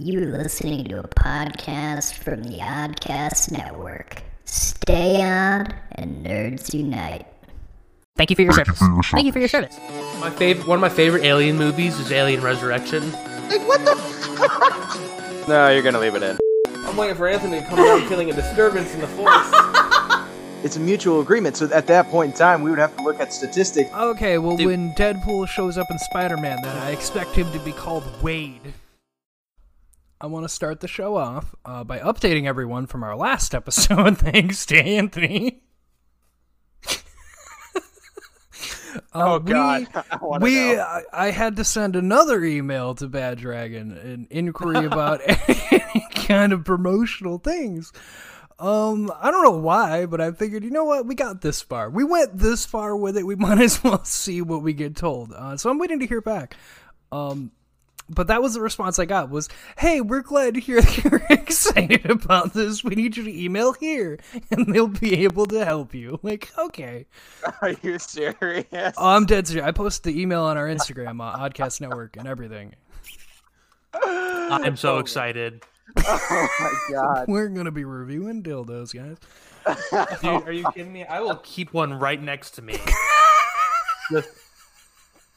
You're listening to a podcast from the Oddcast Network. Stay on and nerds unite. Thank you for your service. Thank you for your service. My favorite, one of my favorite Alien movies is Alien Resurrection. Like what the? Fuck? no, you're gonna leave it in. I'm waiting for Anthony to come around feeling a disturbance in the force. It's a mutual agreement, so at that point in time, we would have to look at statistics. Okay, well, Dude. when Deadpool shows up in Spider Man, then I expect him to be called Wade. I want to start the show off uh, by updating everyone from our last episode, thanks to Anthony. Uh, Oh, God. we- I we. I, I had to send another email to Bad Dragon, an inquiry about any kind of promotional things. Um, I don't know why, but I figured, you know what, we got this far. We went this far with it. We might as well see what we get told. Uh, so I'm waiting to hear back. Um, but that was the response I got was, "Hey, we're glad to hear that you're excited about this. We need you to email here, and they'll be able to help you." Like, okay. Are you serious? Oh, I'm dead serious. I posted the email on our Instagram, uh, Oddcast Network, and everything. I'm so excited. oh my god. We're gonna be reviewing dildos, guys. Dude, are you kidding me? I will keep one right next to me. Just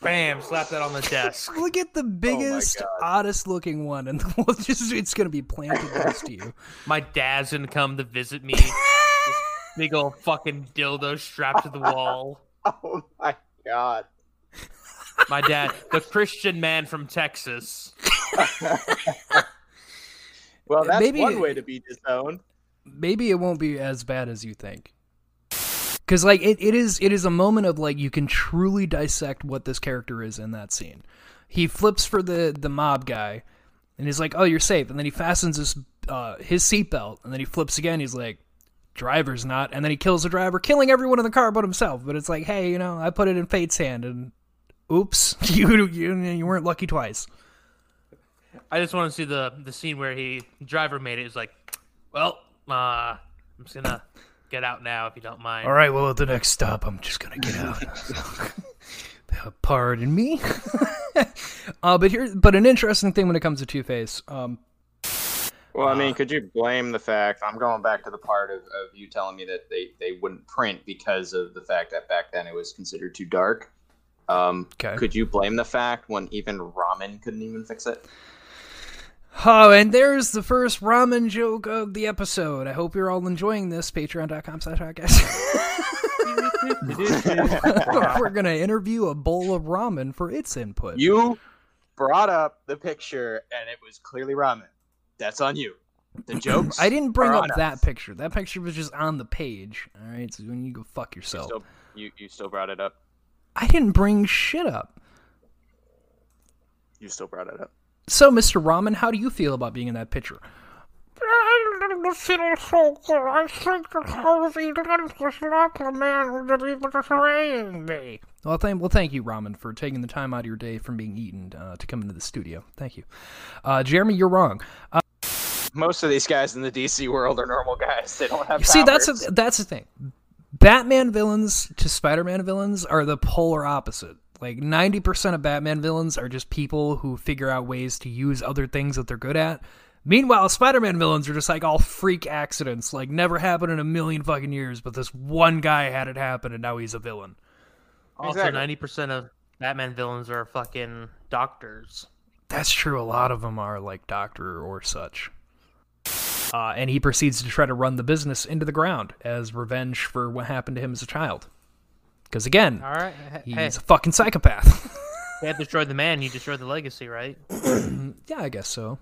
bam, slap that on the desk. Look at the oh biggest, God. oddest looking one, and we'll just it's gonna be planted next to you. My dad's gonna come to visit me. Big old fucking dildo strapped to the wall. Oh my god. My dad, the Christian man from Texas. Well, that's Maybe- one way to be disowned. Maybe it won't be as bad as you think. Cause like it, it is it is a moment of like you can truly dissect what this character is in that scene. He flips for the the mob guy, and he's like, "Oh, you're safe." And then he fastens his uh, his seatbelt, and then he flips again. He's like, "Driver's not," and then he kills the driver, killing everyone in the car but himself. But it's like, hey, you know, I put it in fate's hand, and oops, you you you weren't lucky twice. I just want to see the the scene where he driver made it. It's like, well, uh, I'm just gonna get out now if you don't mind. All right, well, at the next stop, I'm just gonna get out. Pardon me. uh, but here, but an interesting thing when it comes to Two Face. Um, Well, I mean, could you blame the fact? I'm going back to the part of, of you telling me that they, they wouldn't print because of the fact that back then it was considered too dark. Um, Okay. Could you blame the fact when even ramen couldn't even fix it? Oh, and there's the first ramen joke of the episode. I hope you're all enjoying this. Patreon.com slash podcast. We're gonna interview a bowl of ramen for its input. You brought up the picture and it was clearly ramen. That's on you. The jokes. I didn't bring up on that picture. That picture was just on the page. All right, so when you go fuck You yourself. still, you, you still brought it up. I didn't bring shit up. You still brought it up. So, Mr. Ramen, how do you feel about being in that picture? I didn't feel so good. I think that Jose Lance was not the man that he betraying me. Well, thank well, thank you, Ramen, for taking the time out of your day from being eaten uh, to come into the studio. Thank you, uh, Jeremy. You're wrong. Uh, Most of these guys in the DC world are normal guys. They don't have. you see, that's a, that's the thing. Batman villains to Spider-Man villains are the polar opposite. Like ninety percent of Batman villains are just people who figure out ways to use other things that they're good at. Meanwhile, Spider-Man villains are just like all freak accidents, like never happened in a million fucking years, but this one guy had it happen and now he's a villain. Also, ninety percent of Batman villains are fucking doctors. That's true. A lot of them are like doctor or such. Uh, and he proceeds to try to run the business into the ground as revenge for what happened to him as a child. Because again, All right, he's hey, a fucking psychopath. you have destroyed the man, you destroyed the legacy, right? yeah, I guess so.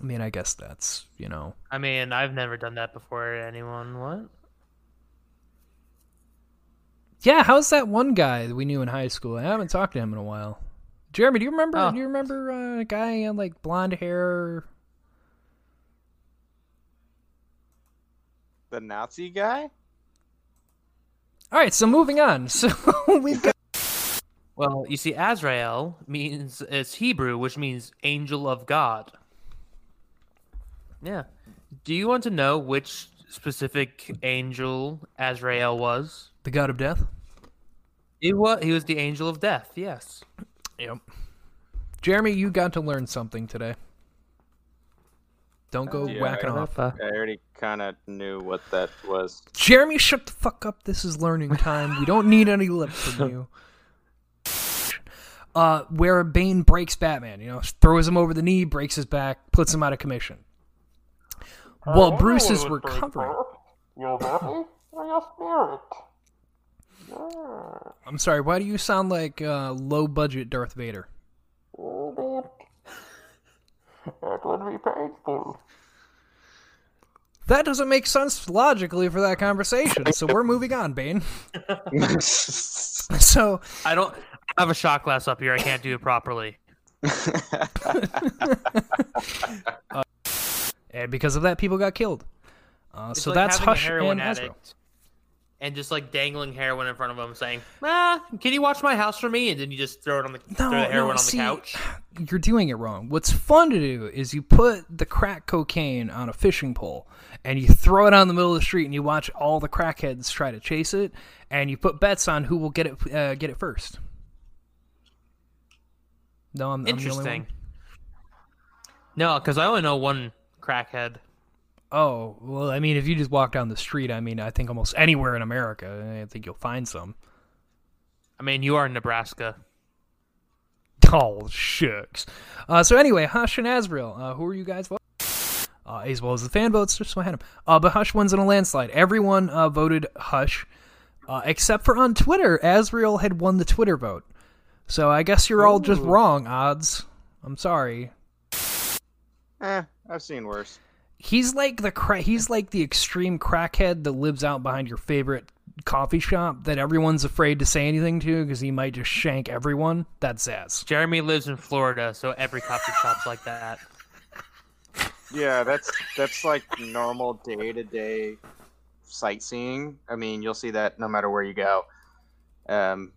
I mean, I guess that's you know. I mean, I've never done that before. Anyone? What? Yeah, how's that one guy that we knew in high school? I haven't talked to him in a while. Jeremy, do you remember? Oh. Do you remember uh, a guy had like blonde hair? the Nazi guy. All right, so moving on. So we've got. Well, you see, Azrael means it's Hebrew, which means angel of God. Yeah. Do you want to know which specific angel Azrael was? The God of Death. He was. He was the angel of death. Yes. Yep. Jeremy, you got to learn something today. Don't go Yeah, whacking I- off. I already kind of knew what that was. Jeremy, shut the fuck up. This is learning time. We don't need any lip from you. Uh, where Bane breaks Batman, you know, throws him over the knee, breaks his back, puts him out of commission. While Bruce is recovering. I'm sorry, why do you sound like uh, low budget Darth Vader? That would be painful. That doesn't make sense logically for that conversation, so we're moving on, Bane. So, I don't I have a shot glass up here. I can't do it properly. and because of that, people got killed. Uh, so like that's having a Hush heroin and Ezra. addict and just like dangling heroin in front of him, saying, "Ah, can you watch my house for me?" And then you just throw it on the throw the heroin on see, the couch. You're doing it wrong. What's fun to do is you put the crack cocaine on a fishing pole and you throw it in the middle of the street and you watch all the crackheads try to chase it and you put bets on who will get it uh, get it first. No, I'm, I'm the only Interesting. one. No, because I only know one crackhead. Oh well, I mean, if you just walk down the street, I mean, I think almost anywhere in America, I think you'll find some. I mean, you are in Nebraska. Oh shucks. Uh, so anyway, Hush and Azrael, uh, who are you guys voting? Uh, as well as the fan votes, just so I had them. Uh, but Hush wins in a landslide. Everyone uh, voted Hush, uh, except for on Twitter. Azrael had won the Twitter vote. So I guess you're all just wrong, odds. I'm sorry. eh, I've seen worse. He's like the cra- he's like the extreme crackhead that lives out behind your favorite coffee shop that everyone's afraid to say anything to because he might just shank everyone. That's Zsasz. Jeremy lives in Florida, so every coffee shop's like that. Yeah, that's that's like normal day to day sightseeing. I mean, you'll see that no matter where you go. Um,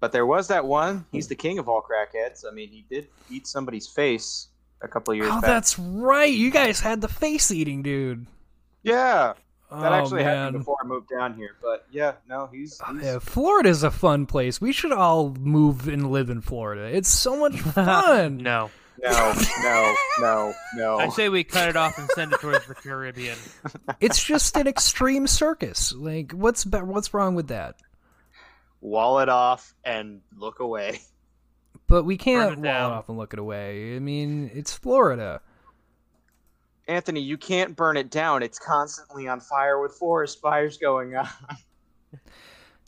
but there was that one. He's the king of all crackheads. I mean, he did eat somebody's face a couple of years Oh, back. that's right. You guys had the face eating dude. Yeah, that oh, actually man. happened before I moved down here. But yeah, no, he's, oh, he's Yeah, Florida's a fun place. We should all move and live in Florida. It's so much fun. No, no, no, no, no. I say we cut it off and send it towards the Caribbean. It's just an extreme circus. Like, what's what's wrong with that? Wall it off and look away. But we can't Burn wall it it down. off and look it away. I mean, it's Florida. Anthony, you can't burn it down. It's constantly on fire with forest fires going on.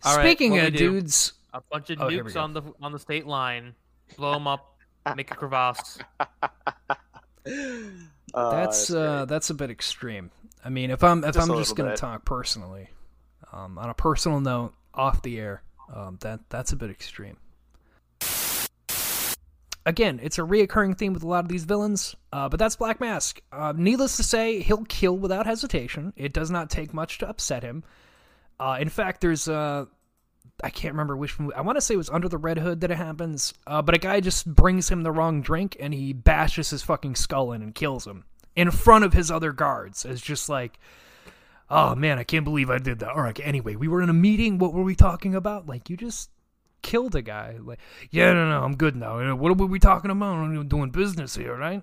All right, Speaking what of we do- dudes, A bunch of Oh, here we nukes go. on the on the state line, blow them up, make a crevasse. Uh, that's uh, that's a bit extreme. I mean, if I'm if Just I'm a just little gonna bit. talk personally, um, on a personal note, off the air, um, that that's a bit extreme. Again, it's a reoccurring theme with a lot of these villains, uh, but that's Black Mask. Uh, needless to say, he'll kill without hesitation. It does not take much to upset him. Uh, in fact, there's uh, I can't remember which movie. I want to say it was Under the Red Hood that it happens. Uh, but a guy just brings him the wrong drink and he bashes his fucking skull in and kills him in front of his other guards. It's just like, oh man, I can't believe I did that. All right, anyway, we were in a meeting. What were we talking about? Like, you just killed a guy. Like, yeah, no, no, I'm good now. What are we talking about? I'm doing business here, right?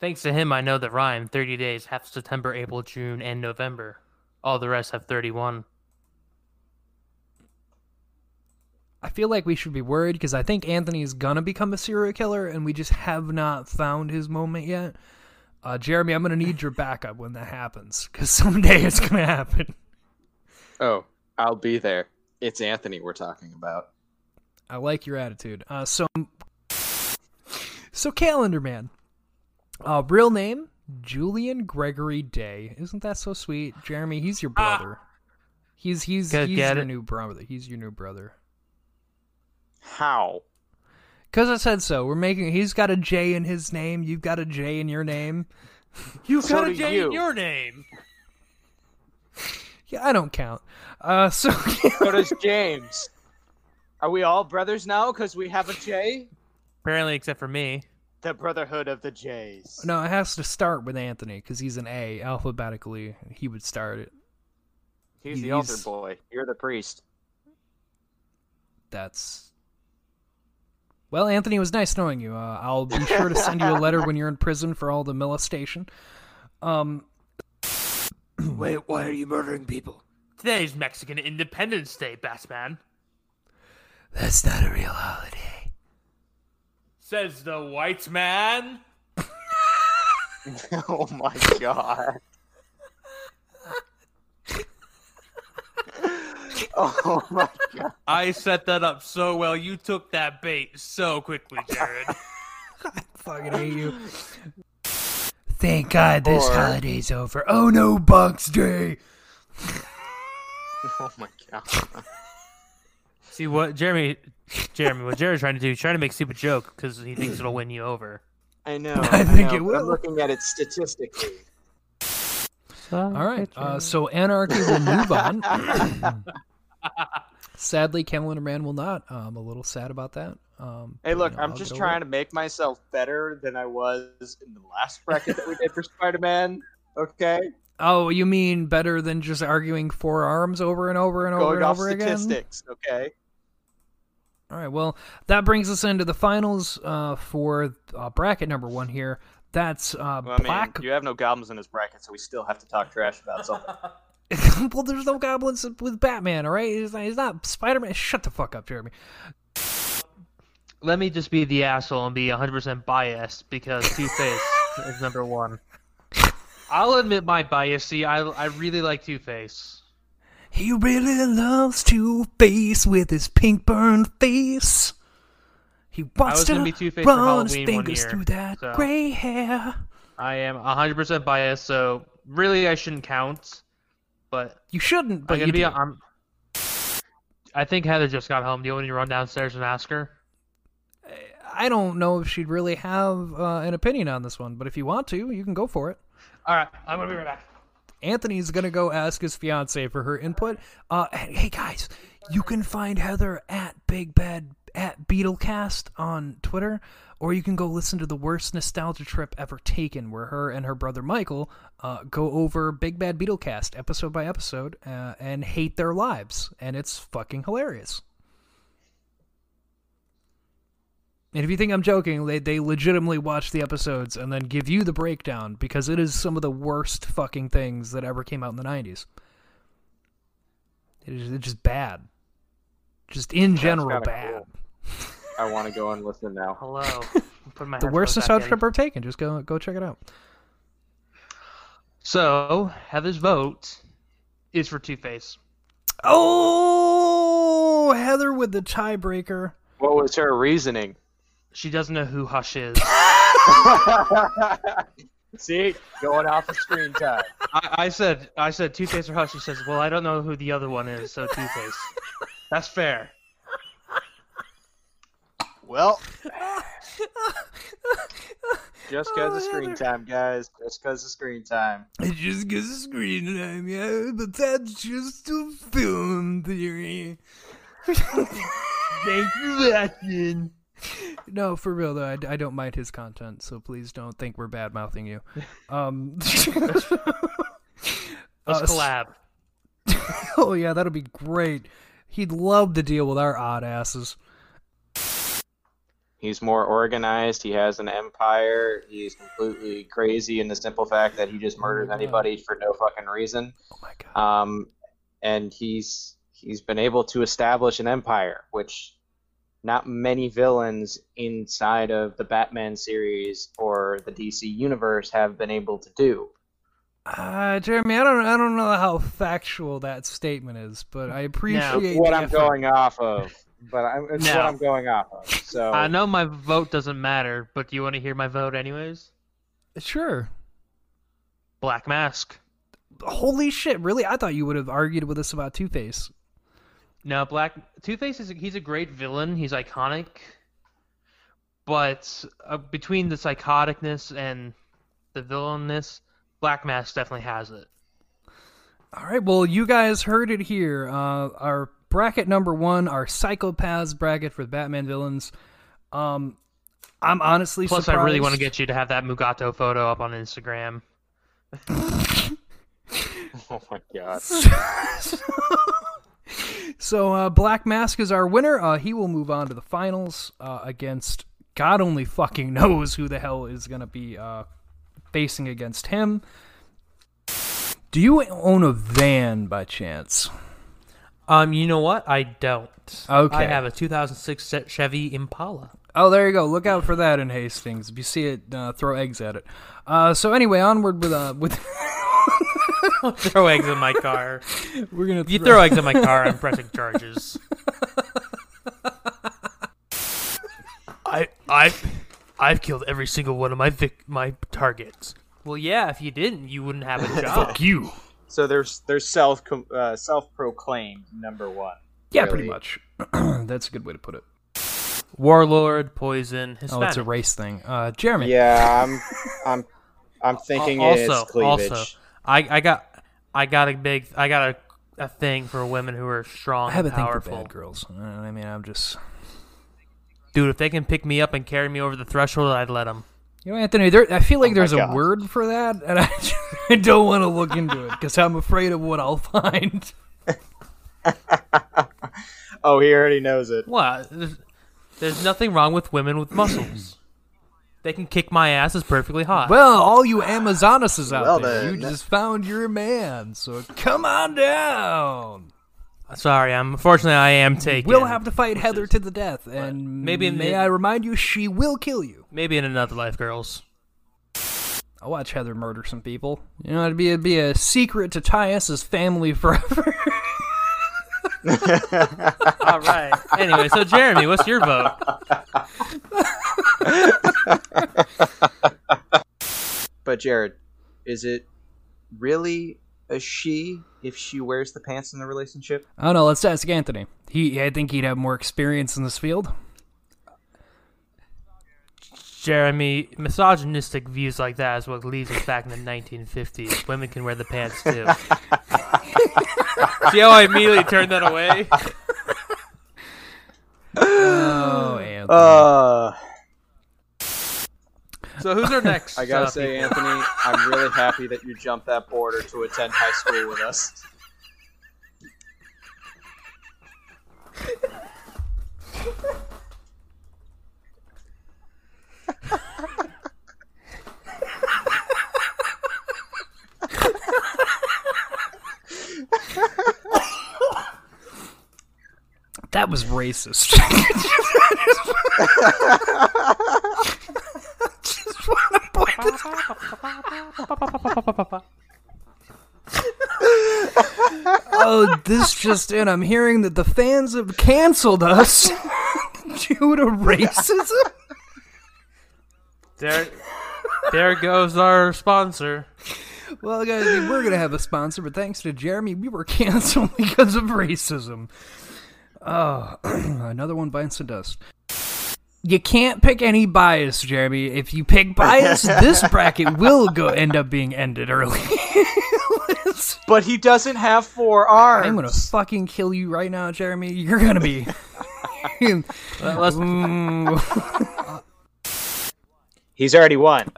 Thanks to him, I know the rhyme: thirty days, half September, April, June, and November. All the rest have thirty-one. I feel like we should be worried because I think Anthony is gonna become a serial killer, and we just have not found his moment yet. Uh, Jeremy, I'm gonna need your backup when that happens because someday it's gonna happen. Oh, I'll be there. It's Anthony we're talking about. I like your attitude. Uh, so, so Calendar Man, uh, real name Julian Gregory Day. Isn't that so sweet, Jeremy? He's your brother. He's he's Good, he's get your it. new brother. He's your new brother. How? Cause I said so. We're making. He's got a J in his name. You've got a J in your name. You've So got a do you. in your name. Yeah, I don't count. Uh, so So does James. Are we all brothers now because we have a J? Apparently, except for me. The Brotherhood of the J's. no, it has to start with Anthony because he's an A alphabetically. He would start it. He's the he's- altar boy. You're the priest. That's Well, Anthony, it was nice knowing you. Uh, I'll be sure to send you a letter when you're in prison for all the molestation. Um, Wait, why are you murdering people? Today's Mexican Independence Day, Batman. that's not a real holiday. Says the white man. oh my god. oh my god. I set that up so well. You took that bait so quickly, Jared. I fucking hate you. Thank God this Or- holiday's over. Oh no, Bucks Day. Oh my god. See what Jeremy, Jeremy, what Jared's trying to do? He's trying to make a stupid joke because he thinks it'll win you over. I know. I think know, it but I'm will. looking at it statistically. All right. Uh, so Anarky will move on. Sadly, Calendar Man will not. I'm a little sad about that. Um, Hey, look, you know, I'm I'll just trying it. to make myself better than I was in the last bracket that we did for Spider-Man. Okay, Oh, you mean better than just arguing four arms over and over and over and off over again? statistics. Okay. All right. Well, that brings us into the finals uh, for uh, bracket number one here. That's uh, Well, I mean, Black. you have no goblins in this bracket, so we still have to talk trash about something. well, there's no goblins with Batman. All right, he's not, he's not Spider-Man. Shut the fuck up, Jeremy. Let me just be the asshole and be 100% biased because Two Face is number one. I'll admit my bias. See, I I really like Two Face. He really loves to face with his pink burned face. He wants to gonna be Two-Face for run his fingers year, through that so- gray hair. I am 100% biased, so really I shouldn't count. But You shouldn't, but I'm you gonna be. do. I'm. I think Heather just got home. Do you want me to run downstairs and ask her? I don't know if she'd really have uh, an opinion on this one, but if you want to, you can go for it. All right, I'm gonna be right back. Anthony's gonna go ask his fiance for her input. Uh, hey guys, you can find Heather at Big Bad at Beetlecast on Twitter, or you can go listen to the worst nostalgia trip ever taken, where her and her brother Michael uh, go over Big Bad Beetlecast episode by episode uh, and hate their lives, and it's fucking hilarious. And if you think I'm joking, they they legitimately watch the episodes and then give you the breakdown because it is some of the worst fucking things that ever came out in the 90s. It is it's just bad. Just in general kinda bad. I want to go and listen now. Hello. Put my The worst headphones back nostalgia in. trip ever taken. Just go go check it out. So Heather's vote is for Two Face. Oh, Heather with the tiebreaker. What was her reasoning? She doesn't know who Hush is. See, going off of screen time. I, I said I said Two Face or Hush. She says, "Well, I don't know who the other one is, so Two Face." That's fair. Well, just because of oh, screen time, guys. Just because of screen time. It just gets a screen time, yeah, but that's just a film theory. Thank Thanks for watching. No, for real though, I, I don't mind his content, so please don't think we're bad mouthing you. Um, Let's uh, collab. Oh yeah, that'll be great. He'd love to deal with our odd asses. He's more organized. He has an empire. He's completely crazy in the simple fact that he just murders God. anybody for no fucking reason. Oh my god. Um, and he's he's been able to establish an empire, which not many villains inside of the Batman series or the DC universe have been able to do. Uh, Jeremy, I don't I don't know how factual that statement is, but I appreciate It's what I'm effort. going off of, but I'm, it's No. what I'm going off of. So I know my vote doesn't matter, but do you want to hear my vote anyways? Sure. Black Mask. Holy shit! Really? I thought you would have argued with us about Two Face. No, Black Two Face is a, he's a great villain. He's iconic, but uh, between the psychoticness and the villainness, Black Mask definitely has it. All right. Well, you guys heard it here. Uh, our bracket number one, our psychopaths bracket for the Batman villains. Um, I'm honestly Plus, surprised. I really want to get you to have that Mugatu photo up on Instagram. oh my god, So uh, Black Mask is our winner. Uh, he will move on to the finals uh, against God only fucking knows who the hell is gonna be uh, facing against him. Do you own a van by chance? Um, you know what? I don't. Okay. I have a 2006 Chevy Impala. Oh, there you go. Look out for that in Hastings. If you see it, uh, throw eggs at it. Uh, so anyway, onward with uh, with throw eggs in my car. we're gonna If you throw- throw eggs in my car, I'm pressing charges. I I I've killed every single one of my vic- my targets. Well, yeah. If you didn't, you wouldn't have a job. Fuck you. So there's there's self uh, self proclaimed number one. Yeah, really. pretty much. That's a good way to put it. Warlord, poison, Hispanic. Oh, it's a race thing. Uh, Jeremy. Yeah, I'm I'm I'm thinking also, it's cleavage. also, I I got I got a big I got a a thing for women who are strong I have a and thing for powerful. bad girls. I mean, I'm just. Dude, if they can pick me up and carry me over the threshold, I'd let them. You know, Anthony, there, I feel like Oh my there's a God. word for that, and I, I don't want to look into it because I'm afraid of what I'll find. Oh, he already knows it. What? There's, there's nothing wrong with women with muscles. They can kick my ass. is perfectly hot. Well, all you Amazonuses out Well there, then. you just found your man, so come on down. Sorry, I'm unfortunately I am taken. We'll have to fight Heather to the death, and Maybe in may the- I remind you, she will kill you. maybe in another life, girls. I'll watch Heather murder some people. You know, it'd be it'd be a secret to tie us as family forever. All right. anyway, so Jeremy, what's your vote? But Jared, is it really a she if she wears the pants in the relationship? Oh, I don't know. Let's ask Anthony. He, I think he'd have more experience in this field. Jeremy, misogynistic views like that is what leads us back in the 1950s. Women can wear the pants too. See how I immediately turned that away? Oh, Anthony. Uh, So who's our next? I gotta uh, say, people? Anthony, I'm really happy that you jumped that border to attend high school with us. That was racist. Just wanna point this oh, this just in. I'm hearing that the fans have canceled us due to racism. There, there goes our sponsor. Well, guys, we were gonna have a sponsor, but thanks to Jeremy, we were canceled because of racism. Oh, another one bites the dust. You can't pick any bias, Jeremy. If you pick bias, this bracket will go end up being ended early. But he doesn't have four arms. I'm gonna fucking kill you right now, Jeremy. You're gonna be. Let's, Ooh. He's already won.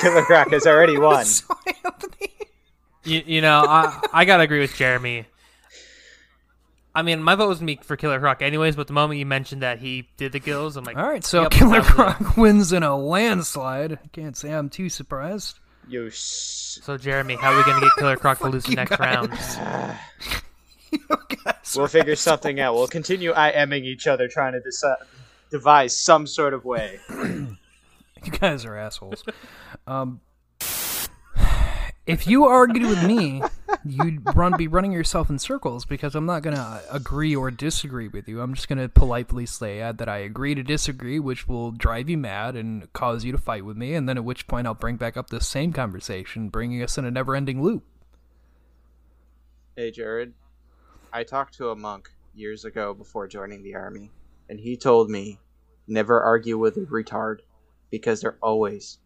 Killer Croc has already won. So, you, you know, I, I gotta agree with Jeremy. I mean, my vote was me for Killer Croc, anyways. But the moment you mentioned that he did the kills, I'm like, All right, so Yep, Killer that it. Croc wins in a landslide. I can't say I'm too surprised. You s- so Jeremy, how are we gonna get Killer Croc to lose the you next round? We'll figure something out. We'll continue IMing each other, trying to deci- devise some sort of way. You guys are assholes. Um, if you argued with me, you'd run be running yourself in circles because I'm not gonna agree or disagree with you. I'm just gonna politely say that I agree to disagree, which will drive you mad and cause you to fight with me, and then at which point I'll bring back up this same conversation, bringing us in a never-ending loop. Hey, Jared. I talked to a monk years ago before joining the army, and he told me never argue with a retard because they're always,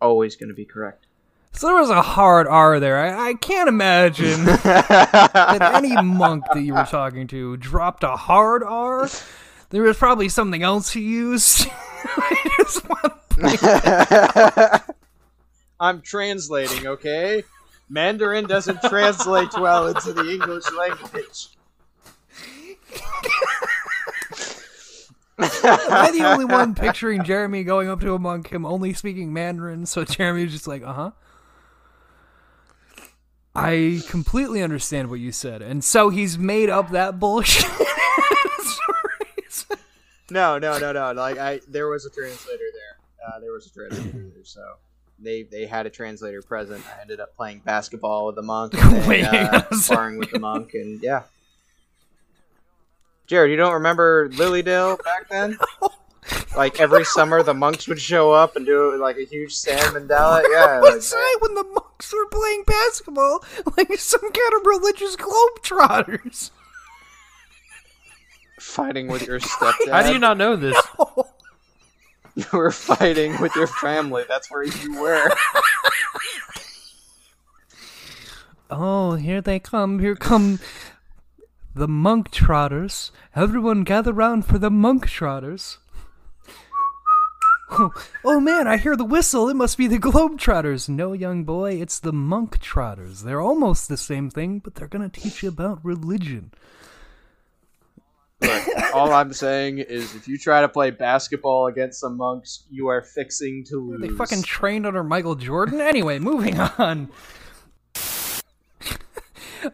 always going to be correct. So there was a hard R there. I, I can't imagine that any monk that you were talking to dropped a hard R. There was probably something else he used. I'm translating, okay? Mandarin doesn't translate well into the English language. Am I the only one picturing Jeremy going up to a monk, him only speaking Mandarin? So Jeremy's just like, uh huh. I completely understand what you said, and so he's made up that bullshit. No, no, no, no. Like I, there was a translator there. Uh, there was a translator there, so they they had a translator present. I ended up playing basketball with the monk, and then, uh, sparring with the monk, and yeah. Jared, you don't remember Lilydale back then? Like every summer, the monks would show up and do like a huge sand mandala. Yeah, like What's that when the monks were playing basketball like some kind of religious globetrotters? fighting with your stepdad. How do you not know this? You were fighting with your family. That's where you were. Oh, here they come. Here come the monk trotters. Everyone gather round for the monk trotters. Oh, oh man, I hear the whistle. It must be the globetrotters. No, young boy, it's the monk trotters. They're almost the same thing, but they're gonna teach you about religion. Look, all I'm saying is, if you try to play basketball against some monks, you are fixing to lose. They fucking trained under Michael Jordan. Anyway, moving on.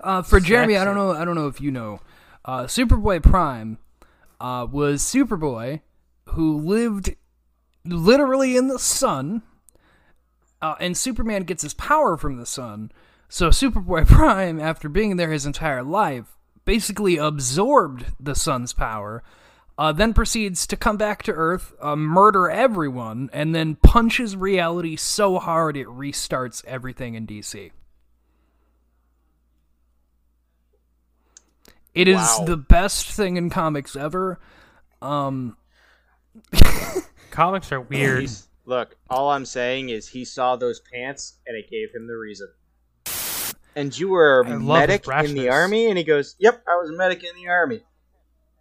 Uh, for Jeremy, I don't know. I don't know if you know. Uh, Superboy Prime uh, was Superboy who lived literally in the sun, uh, and Superman gets his power from the sun. So Superboy Prime, after being there his entire life, basically absorbed the sun's power. Uh, then proceeds to come back to Earth, uh, murder everyone, and then punches reality so hard it restarts everything in DC. It is Wow. the best thing in comics ever. Um, Comics are weird. He's- Look, all I'm saying is he saw those pants and it gave him the reason. And you were a medic in the army, and he goes, "Yep, I was a medic in the army,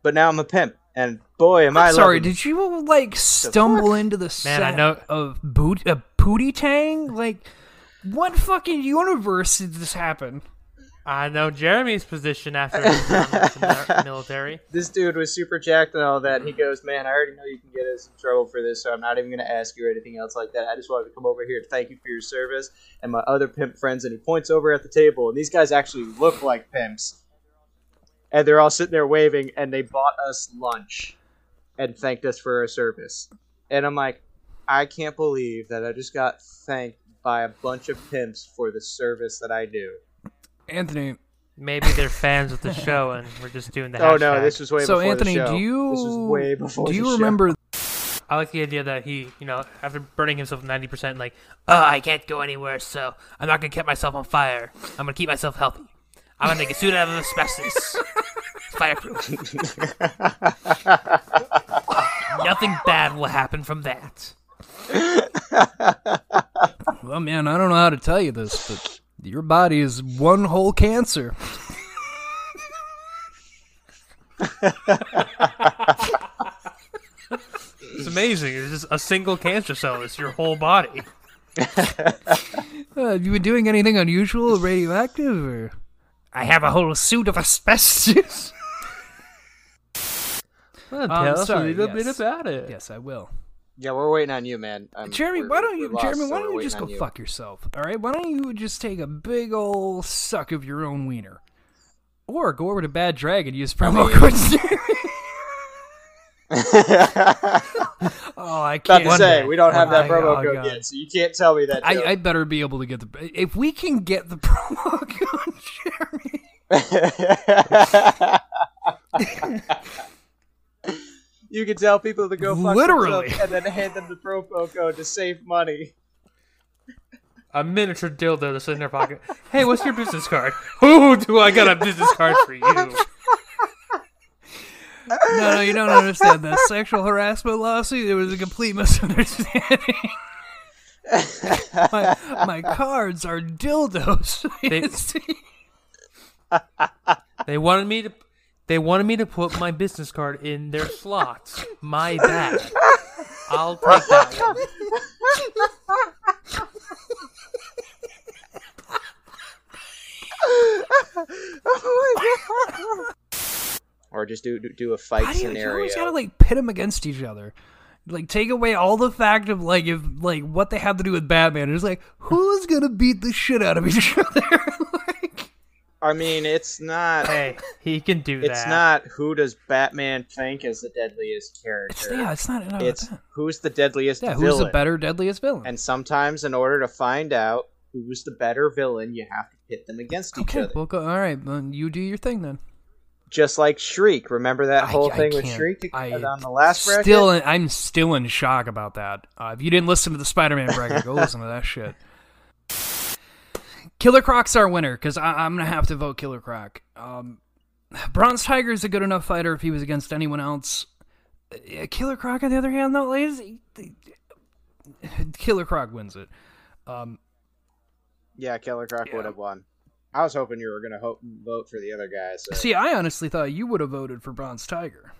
but now I'm a pimp." And boy, am I sorry, loving it. did you like stumble into the set Man, I know- of boot a Pootie Tang? Like, what fucking universe did this happen? I know Jeremy's position after his service in the military. this dude was super jacked and all that. He goes, "Man, I already know you can get us in trouble for this, so I'm not even going to ask you or anything else like that. I just wanted to come over here to thank you for your service and my other pimp friends." And he points over at the table, and these guys actually look like pimps, and they're all sitting there waving, and they bought us lunch and thanked us for our service. And I'm like, I can't believe that I just got thanked by a bunch of pimps for the service that I do. Anthony, Maybe they're fans of the show and we're just doing the Oh no, this was way so before Anthony, the show. do you This was way before do the you show. remember I like the idea that he, you know, after burning himself 90%, like, oh, I can't go anywhere, so I'm not going to keep myself on fire. I'm going to keep myself healthy. I'm going to make a suit out of asbestos. Fireproof. Nothing bad will happen from that. Well, man, I don't know how to tell you this, but your body is one whole cancer. It's amazing. It's just a single cancer cell. It's your whole body. Uh, have you been doing anything unusual or radioactive? Or I have a whole suit of asbestos. Well, Um, tell us sorry, a little yes. bit about it. yes, I will. Yeah, we're waiting on you, man. Um, Jeremy, why don't you, lost, Jeremy, why don't we're you just go you. fuck yourself? All right, why don't you just take a big old suck of your own wiener, or go over to Bad Dragon, use promo code. Jeremy. oh, I About can't. to say we don't have that Oh, promo oh, code God. yet, so you can't tell me that. I. I better be able to get the. If we can get the promo code, Jeremy. you can tell people to go fuck Literally. themselves and then hand them the promo code to save money. A miniature dildo that's in their pocket. Hey, what's your business card? Who do I got a business card for you? No, no, you don't understand. That sexual harassment lawsuit, it was a complete misunderstanding. my, my cards are dildos. They- They wanted me to. They wanted me to put my business card in their slots. My bad. I'll take that one. Or or just do do, do a fight How do you, you always gotta like pit them against each other. Like take away all the fact of like if like what they have to do with Batman. It's like who's gonna beat the shit out of each other? I mean, it's not. Hey, he can do that. It's not who does Batman think is the deadliest character. it's, yeah, it's not. about It's who's the deadliest Yeah, villain. who's the better, deadliest villain? And sometimes, in order to find out who's the better villain, you have to pit them against each okay, other. well, go, all right, then you do your thing then. Just like Shriek. Remember that whole I thing with Shriek I on the last still, I'm still in shock about that. Uh, if you didn't listen to the Spider-Man bracket, go listen to that shit. Killer Croc's our winner because I'm gonna have to vote Killer Croc. Um, Bronze Tiger is a good enough fighter if he was against anyone else. Uh, Killer Croc, on the other hand, though, is Killer Croc wins it. Um, Yeah, Killer Croc Yeah. would have won. I was hoping you were going to ho- vote for the other guy. So. See, I honestly thought you would have voted for Bronze Tiger.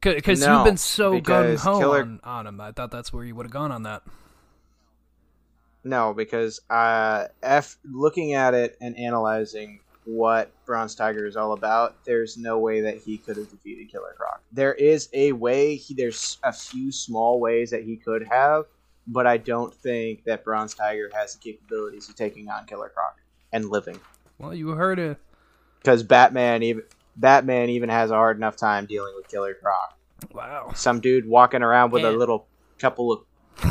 Because No, you've been so gun ho Killer- on, on him. I thought that's where you would have gone on that. No, because uh, F looking at it and analyzing what Bronze Tiger is all about, there's no way that he could have defeated Killer Croc. There is a way. He, there's a few small ways that he could have, but I don't think that Bronze Tiger has the capabilities of taking on Killer Croc and living. Well, you heard it. Because Batman even Batman even has a hard enough time dealing with Killer Croc. Wow. Some dude walking around with a little couple of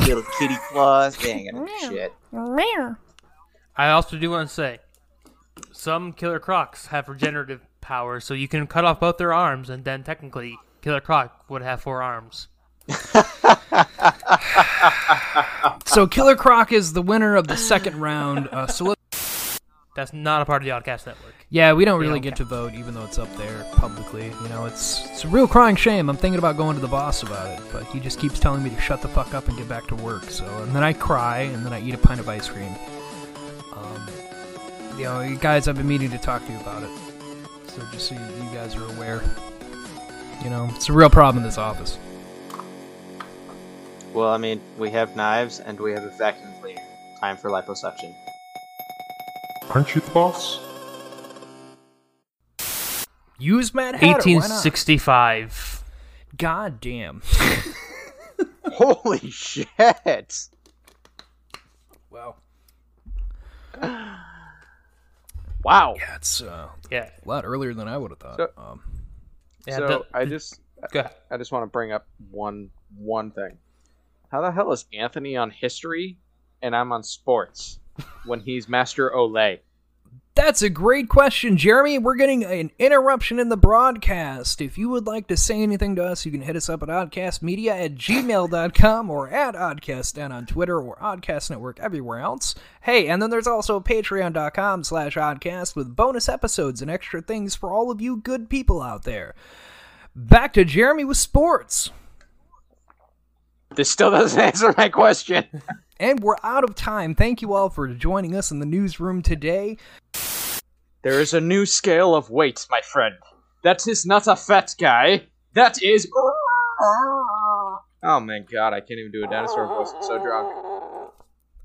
little kitty claws. They ain't gonna do shit. I also do want to say, some Killer Crocs have regenerative powers, so you can cut off both their arms, and then technically, Killer Croc would have four arms. So Killer Croc is the winner of the second round. Uh, so let- That's not a part of the Oddcast Network. Yeah, we don't really don't get to vote, even though it's up there publicly. You know, it's it's a real crying shame. I'm thinking about going to the boss about it, but he just keeps telling me to shut the fuck up and get back to work. So and then I cry, and then I eat a pint of ice cream. Um, you know, you guys, I've been meaning to talk to you about it. So just so you, you guys are aware. You know, it's a real problem in this office. Well, I mean, we have knives and we have a vacuum cleaner. Time for liposuction. Aren't you the boss? Use Mad Hatter. 1865. God damn. Holy shit! Wow. Wow. Yeah, it's uh, Yeah. a lot earlier than I would have thought. So- um, yeah so the- I just, Go ahead. I just want to bring up one, one thing. How the hell is Anthony on history and I'm on sports when he's Master Olay? That's a great question, Jeremy. We're getting an interruption in the broadcast. If you would like to say anything to us, you can hit us up at oddcastmedia at gmail.com or at oddcastn on Twitter or Oddcast Network everywhere else. Hey, and then there's also patreon.com slash oddcast with bonus episodes and extra things for all of you good people out there. Back to Jeremy with sports. This still doesn't answer my question. And we're out of time. Thank you all for joining us in the newsroom today. There is a new scale of weight, my friend. That is not a fat guy. That is. Oh my god, I can't even do a dinosaur voice. I'm so drunk.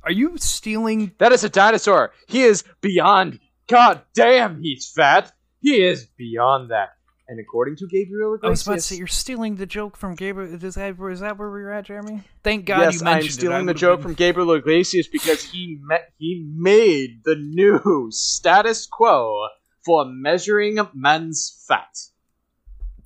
Are you stealing? That is a dinosaur. He is beyond. God damn, he's fat. He is beyond that. And according to Gabriel I was about to Iglesias, say you're stealing the joke from Gabriel. Is that, is that where we're at, Jeremy? Thank God yes, you mentioned I'm stealing I the joke been- from Gabriel Iglesias because he met, he made the new status quo for measuring men's fat.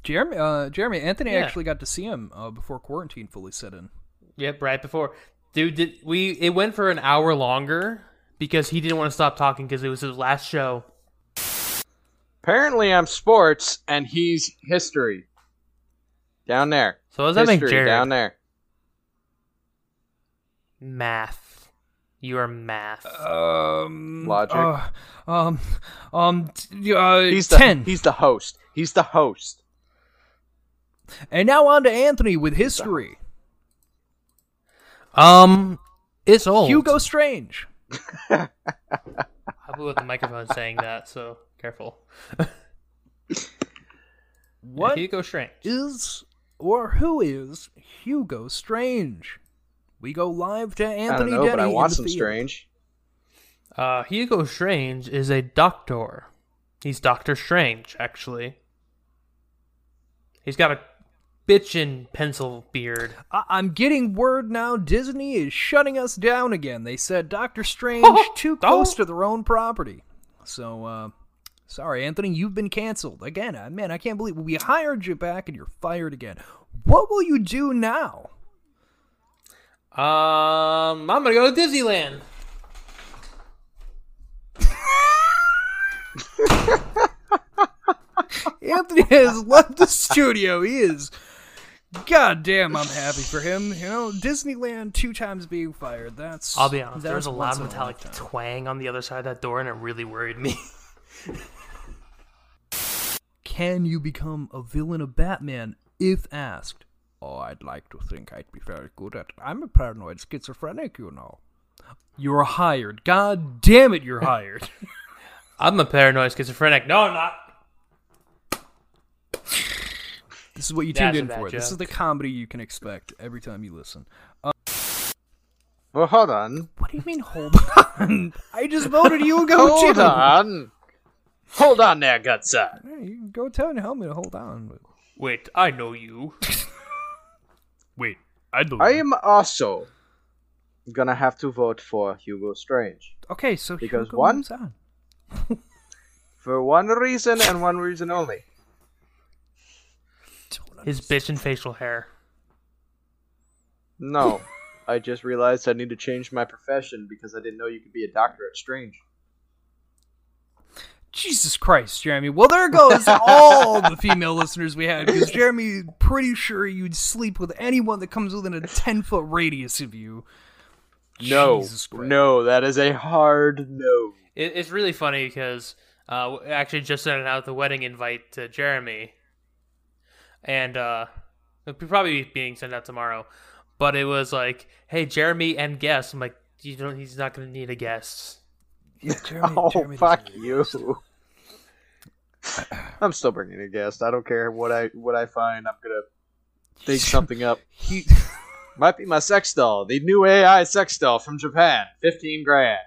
Jeremy. Uh, Jeremy Anthony Yeah. actually got to see him uh, before quarantine fully set in. Yep, right before. Dude, did we? It went for an hour longer because he didn't want to stop talking because it was his last show. Apparently, I'm sports and he's history. Down there. So what does that make Jared? down there. Math. You are math. Um, Logic. uh, um, um, t- uh, He's the ten. he's the host. He's the host. And now on to Anthony with history. um, it's old. Hugo Strange. I blew up the microphone saying that, so careful. What Hugo Strange. is or who is Hugo Strange? We go live to I Anthony don't know, but I Denny want in some field. strange. Uh, Hugo Strange is a doctor. He's Doctor Strange, actually. He's got a bitchin' pencil beard. I- I'm getting word now Disney is shutting us down again. They said Doctor Strange too close to their own property. So, uh, sorry, Anthony, you've been canceled. Again, uh, man, I can't believe we hired you back and you're fired again. What will you do now? Um, I'm gonna go to Disneyland. Anthony has left the studio. He is. God damn, I'm happy for him. You know, Disneyland two times being fired. That's. I'll be honest. There was a loud metallic twang on the other side of that door, and it really worried me. Can you become a villain of Batman if asked? Oh, I'd like to think I'd be very good at it. I'm a paranoid schizophrenic, you know. You're hired. God damn it, you're hired. I'm a paranoid schizophrenic. No, I'm not. this is what you tuned That's a in bad for. This is joke. the comedy you can expect every time you listen. Well, hold on. What do you mean, hold on? I just voted you go Hold too. on. Hold on there, Gutsa. Yeah, you can go tell your helmet to hold on. But... Wait, I know you. Wait, I don't. I am also gonna have to vote for Hugo Strange. Okay, so Because Hugo one- moves on. For one reason and one reason only. His bitchin' facial hair. No. I just realized I need to change my profession because I didn't know you could be a doctor at Strange. Jesus Christ, Jeremy. Well, there goes all the female listeners we had because Jeremy, pretty sure you'd sleep with anyone that comes within a 10 foot radius of you. No. No, that is a hard no. It, it's really funny because uh, actually just sent out the wedding invite to Jeremy, and uh, it'll probably be being sent out tomorrow. But it was like, "Hey, Jeremy and guest." I'm like, "You don't. He's not gonna need a guest." Yeah, Jeremy, Oh, Jeremy fuck you. I'm still bringing a guest. I don't care what I what I find. I'm gonna think something up. He, Might be my sex doll, the new AI sex doll from Japan. Fifteen grand.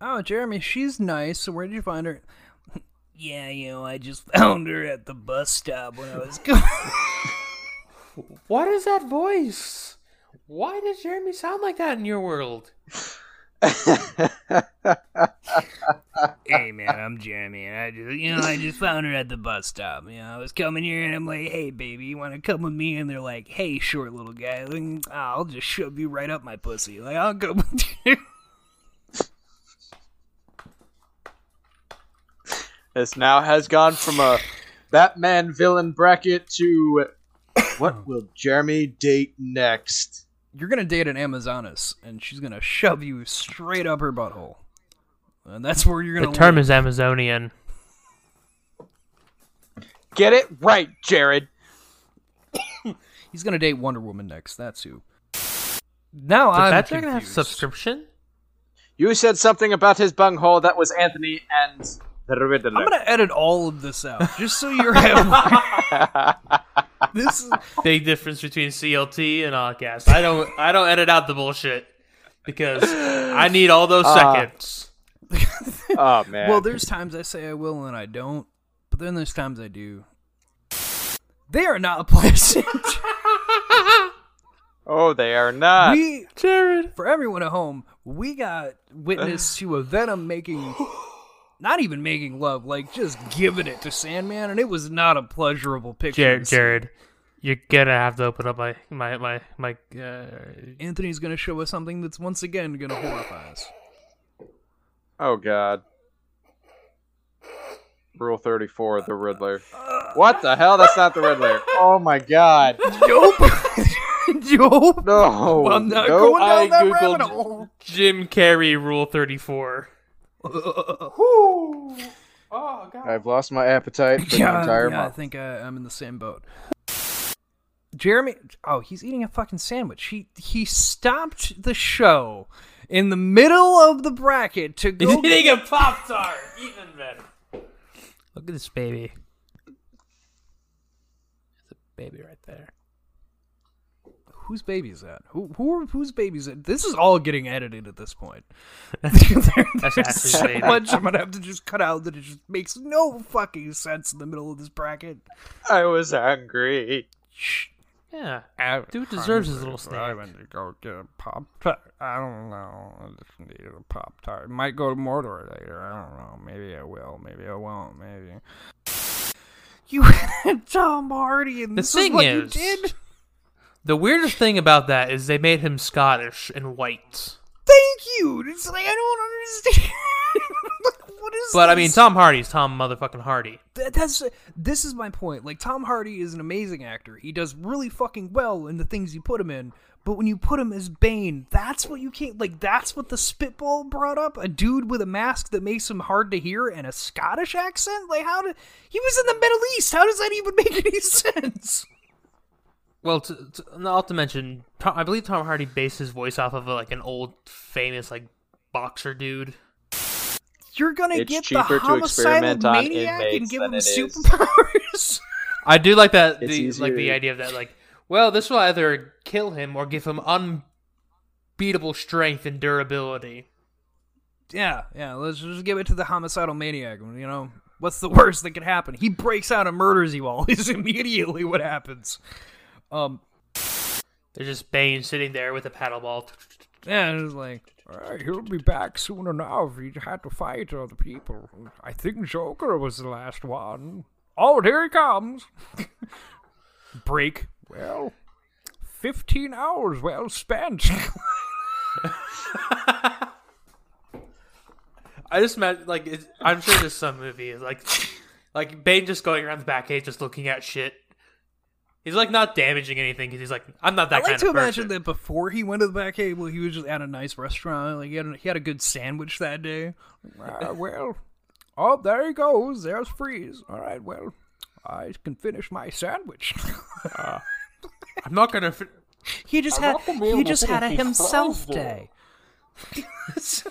oh, Jeremy, she's nice. So where did you find her? Yeah, you know, I just found her at the bus stop when I was going. What is that voice? Why does Jeremy sound like that in your world? Hey man, I'm Jeremy, and I just, you know, I just found her at the bus stop. You know, I was coming here, and I'm like, hey baby, you want to come with me? And they're like, hey short little guy, like, I'll just shove you right up my pussy. Like I'll go with you. this now has gone from a Batman villain bracket to what oh. will Jeremy date next? You're gonna date an Amazoness, and she's gonna shove you straight up her butthole, and that's where you're gonna. The term live. is Amazonian. Get it right, Jared. He's gonna date Wonder Woman next. That's who. Now Does I'm that dragon have subscription? You said something about his bunghole. That was Anthony and the Riddler. I'm gonna edit all of this out just so you're have. this is Big difference between CLT and Oddcast. I don't. I don't edit out the bullshit because I need all those Uh, seconds. oh man. well. There's times I say I will and I don't, but then there's times I do. They are not a pleasant. oh, they are not. we, Jared, for everyone at home, we got witness to a Venom making, not even making love, like just giving it to Sandman, and it was not a pleasurable picture. Jared. Jared, you're gonna have to open up my my my my. Uh, Anthony's gonna show us something that's once again gonna horrify us. Oh god. Rule 34, the Riddler. What the hell? That's not the Riddler. Oh my god. Nope. nope. No. I'm not Nope. going down I that googled rabbit hole. Jim Carrey Rule Thirty Four. Oh, I've lost my appetite for the Yeah, entire yeah, I think I, I'm in the same boat. Jeremy, oh, he's eating a fucking sandwich. He he stopped the show in the middle of the bracket to He's eating a pop tart. Even better. Look at this baby. There's a baby right there. Whose baby is that? Who who whose baby is it? This is all getting edited at this point. There- That's there's Ashley's so baby. much I'm gonna have to just cut out that it just makes no fucking sense in the middle of this bracket. I was angry. Yeah. Dude deserves his little snack. I went to go get a pop tart. I don't know. I just needed a pop tart. Might go to Mordor later. I don't know. Maybe I will. Maybe I won't. Maybe. You had Tom Hardy, and The this thing is what is- you did. The weirdest thing about that is they made him Scottish and white. Thank you. It's like I don't understand. like, what is? But I mean. Tom Hardy's Tom motherfucking Hardy. Th- that's this is my point. Like Tom Hardy is an amazing actor. He does really fucking well in the things you put him in. But when you put him as Bane, that's what you can't like. That's what the spitball brought up. A dude with a mask that makes him hard to hear and a Scottish accent. Like how did he was in the Middle East? How does that even make any sense? Well, to, to, not to mention, Tom, I believe Tom Hardy based his voice off of like an old famous like boxer dude. You're gonna It's get cheaper the to homicidal experiment on maniac and give him superpowers. I do like that. It's The, like the idea of that. Like, well, this will either kill him or give him unbeatable strength and durability. Yeah, yeah. Let's just give it to the homicidal maniac. You know, what's the worst that could happen? He breaks out and murders you all. Is immediately what happens. Um, They're just Bane sitting there with a paddle ball. yeah, it's like All right, he'll be back soon enough. He had to fight other people. I think Joker was the last one. Oh, here he comes. break. Well, 15 hours well spent. I just meant like it's, I'm sure there's some movie like like Bane just going around the Batcave just looking at shit. He's like not damaging anything because he's like I'm not that I like kind to of imagine person. that before he went to the back cable, he was just at a nice restaurant. Like he had a, he had a good sandwich that day. Ah, well, oh, there he goes. There's Freeze. All right, well, I can finish my sandwich. I'm not gonna. Fi- He just I'm had not gonna be able he just had a himself fries, day.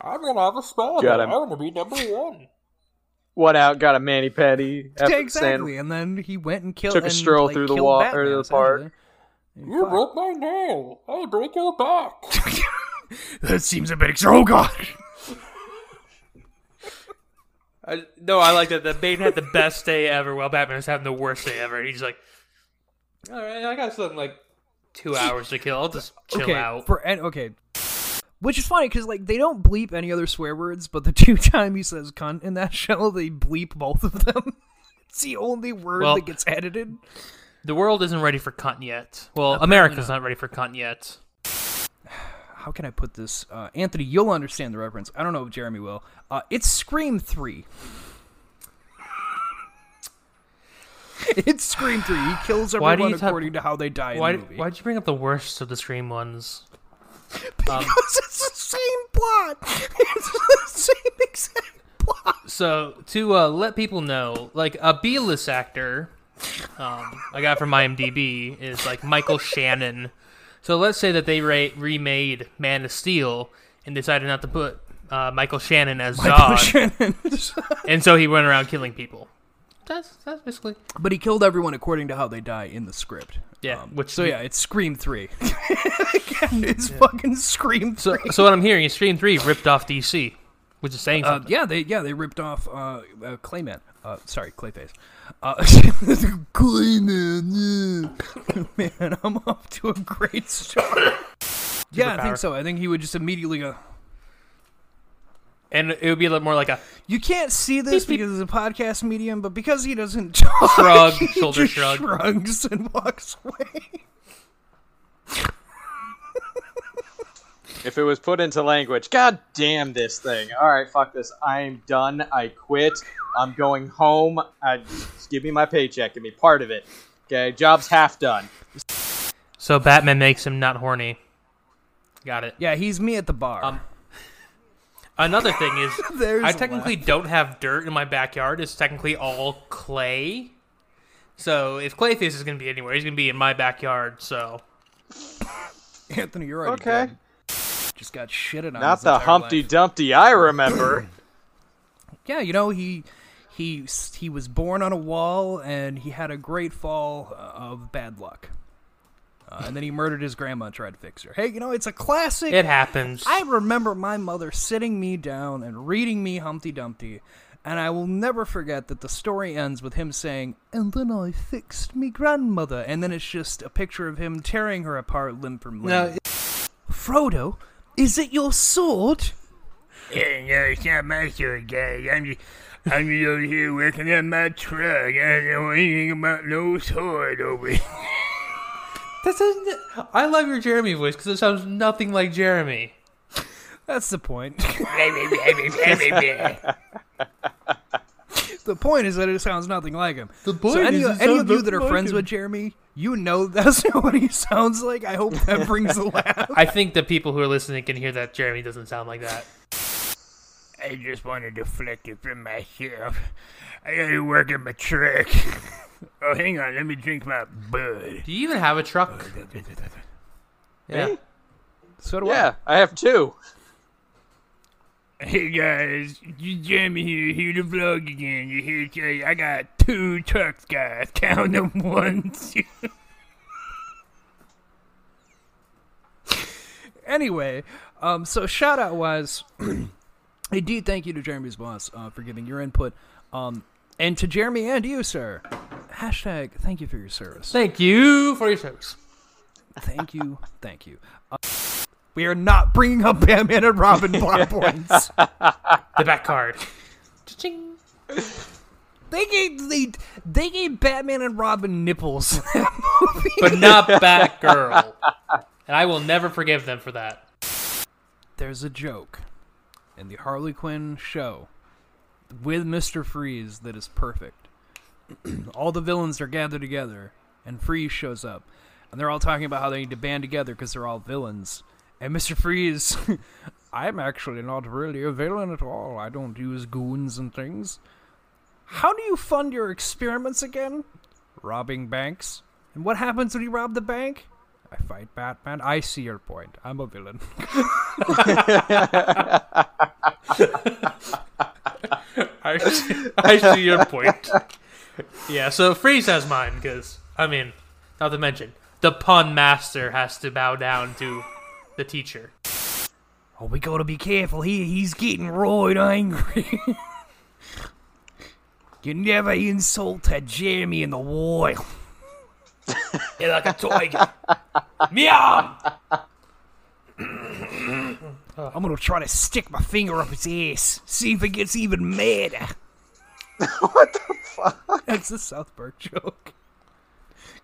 I'm gonna have a spell. Got day. him. I'm gonna be number one. One out, got a mani petty. Exactly. sand- And then he went and killed. Took a and, stroll like, through the killed wall- or the park. essentially. You Fuck. broke my nail. I break your back. That seems a bit. Ex- oh god. I, no, I like that. That Bane had the best day ever, while Batman was having the worst day ever. He's like, all right, I got something like two hours to kill. I'll just chill okay. out. For and okay. Which is funny because like they don't bleep any other swear words, but the two time he says "cunt" in that show, they bleep both of them. it's the only word Well- that gets edited. The world isn't ready for cunt yet. Well, America's not ready for cunt yet. How can I put this? Uh, Anthony, you'll understand the reference. I don't know if Jeremy will. Uh, it's Scream Three. it's Scream Three. He kills everyone ta- according to how they die Why? in the movie. Why'd you bring up the worst of the Scream ones? Because it's the same plot. It's the same exact plot. So to uh, let people know, like a B-list actor, um, I got from IMDb is like Michael Shannon. So let's say that they re- remade Man of Steel and decided not to put uh, Michael Shannon as Zod, and so he went around killing people. That's that's basically but he killed everyone according to how they die in the script. yeah. which So yeah, it's Scream Three. Again, it's fucking Scream So, Three. so what I'm hearing is Scream Three ripped off DC, which is saying Uh, something. yeah, they yeah they ripped off uh, uh Clayman. Uh, sorry, Clayface. Uh, Clayman. yeah. Man, I'm off to a great start. yeah, I think so. I think he would just immediately go. And it would be a little more like a You can't see this Beep, beep. because it's a podcast medium, but because he doesn't talk, Shrug, he shoulder just shrug. shrugs and walks away. If it was put into language, god damn this thing. All right, fuck this. I'm done. I quit. I'm going home. I, just give me my paycheck. Give me part of it. Okay, job's half done. so Batman makes him not horny. Got it. Yeah, he's me at the bar. Um, Another thing is, There's I a technically don't have dirt in my backyard. It's technically all clay. So if Clayface is going to be anywhere, he's going to be in my backyard. So Anthony, you're already Okay. dead. Just got shitted on. Not the Humpty life. Dumpty I remember. Yeah, you know he he he was born on a wall and he had a great fall of bad luck. Uh, and then he murdered his grandma and tried to fix her. Hey, you know, it's a classic. It happens. I remember my mother sitting me down and reading me Humpty Dumpty, and I will never forget that the story ends with him saying, And then I fixed me grandmother. And then it's just a picture of him tearing her apart limb from limb. No, Frodo, is it your sword? Yeah, no, it's not my sword, guys. I'm just, I'm just over here working on my truck. I don't know anything about no sword over here. That's a, I love your Jeremy voice because it sounds nothing like Jeremy. That's the point. the point is that it sounds nothing like him. The point so any, is it any of you that are like friends him. with Jeremy, you know that's what he sounds like. I hope that brings a laugh. I think the people who are listening can hear that Jeremy doesn't sound like that. I just want to deflect it from myself. I gotta work on my truck. Oh, hang on, let me drink my bud. Do you even have a truck? Yeah. Me? So do Yeah, I have two. Hey guys, you Jeremy here, here to vlog again. You here to tell you I got two trucks, guys. Count them one, two. Anyway, um, so shout out wise, indeed, thank you to Jeremy's boss uh, for giving your input, um, and to Jeremy and you, sir. Hashtag thank you for your service. Thank you for your service. Thank you, thank you. Uh, we are not bringing up Batman and Robin plot points. The back card. Cha-ching. They gave they they gave Batman and Robin nipples. in that movie. But not Batgirl. And I will never forgive them for that. There's a joke in the Harley Quinn show with Mister Freeze that is perfect. all the villains are gathered together, and Freeze shows up, and they're all talking about how they need to band together because they're all villains. And Mister Freeze, I'm actually not really a villain at all. I don't use goons and things. How do you fund your experiments again? Robbing banks. And what happens when you rob the bank? I fight Batman. I see your point. I'm a villain. I see, I see your point. Yeah, so Freeze has mine because I mean, not to mention the pun master has to bow down to the teacher. Oh, we gotta be careful here. He's getting right angry. you never insult Jeremy in the wild. You're like a tiger. Meow. I'm gonna try to stick my finger up his ass, see if it gets even madder. what the fuck? That's a South Park joke.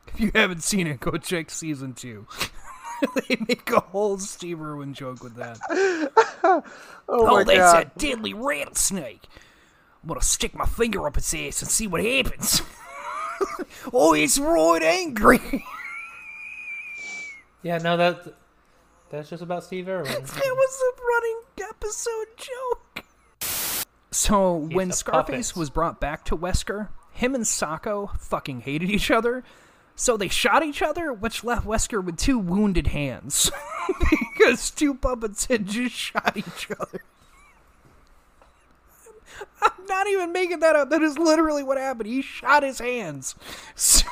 If you haven't seen it, go check season two. they make a whole Steve Irwin joke with that. Oh, Oh, my oh, that's god. a deadly rattlesnake. I'm gonna stick my finger up its ass and see what happens. oh, it's right angry. Yeah, no, that that's just about Steve Irwin. That was a running episode joke. So when Scarface puppet. was brought back to Wesker, him and Socko fucking hated each other. So they shot each other, which left Wesker with two wounded hands. because two puppets had just shot each other. I'm not even making that up. That is literally what happened. He shot his hands. So,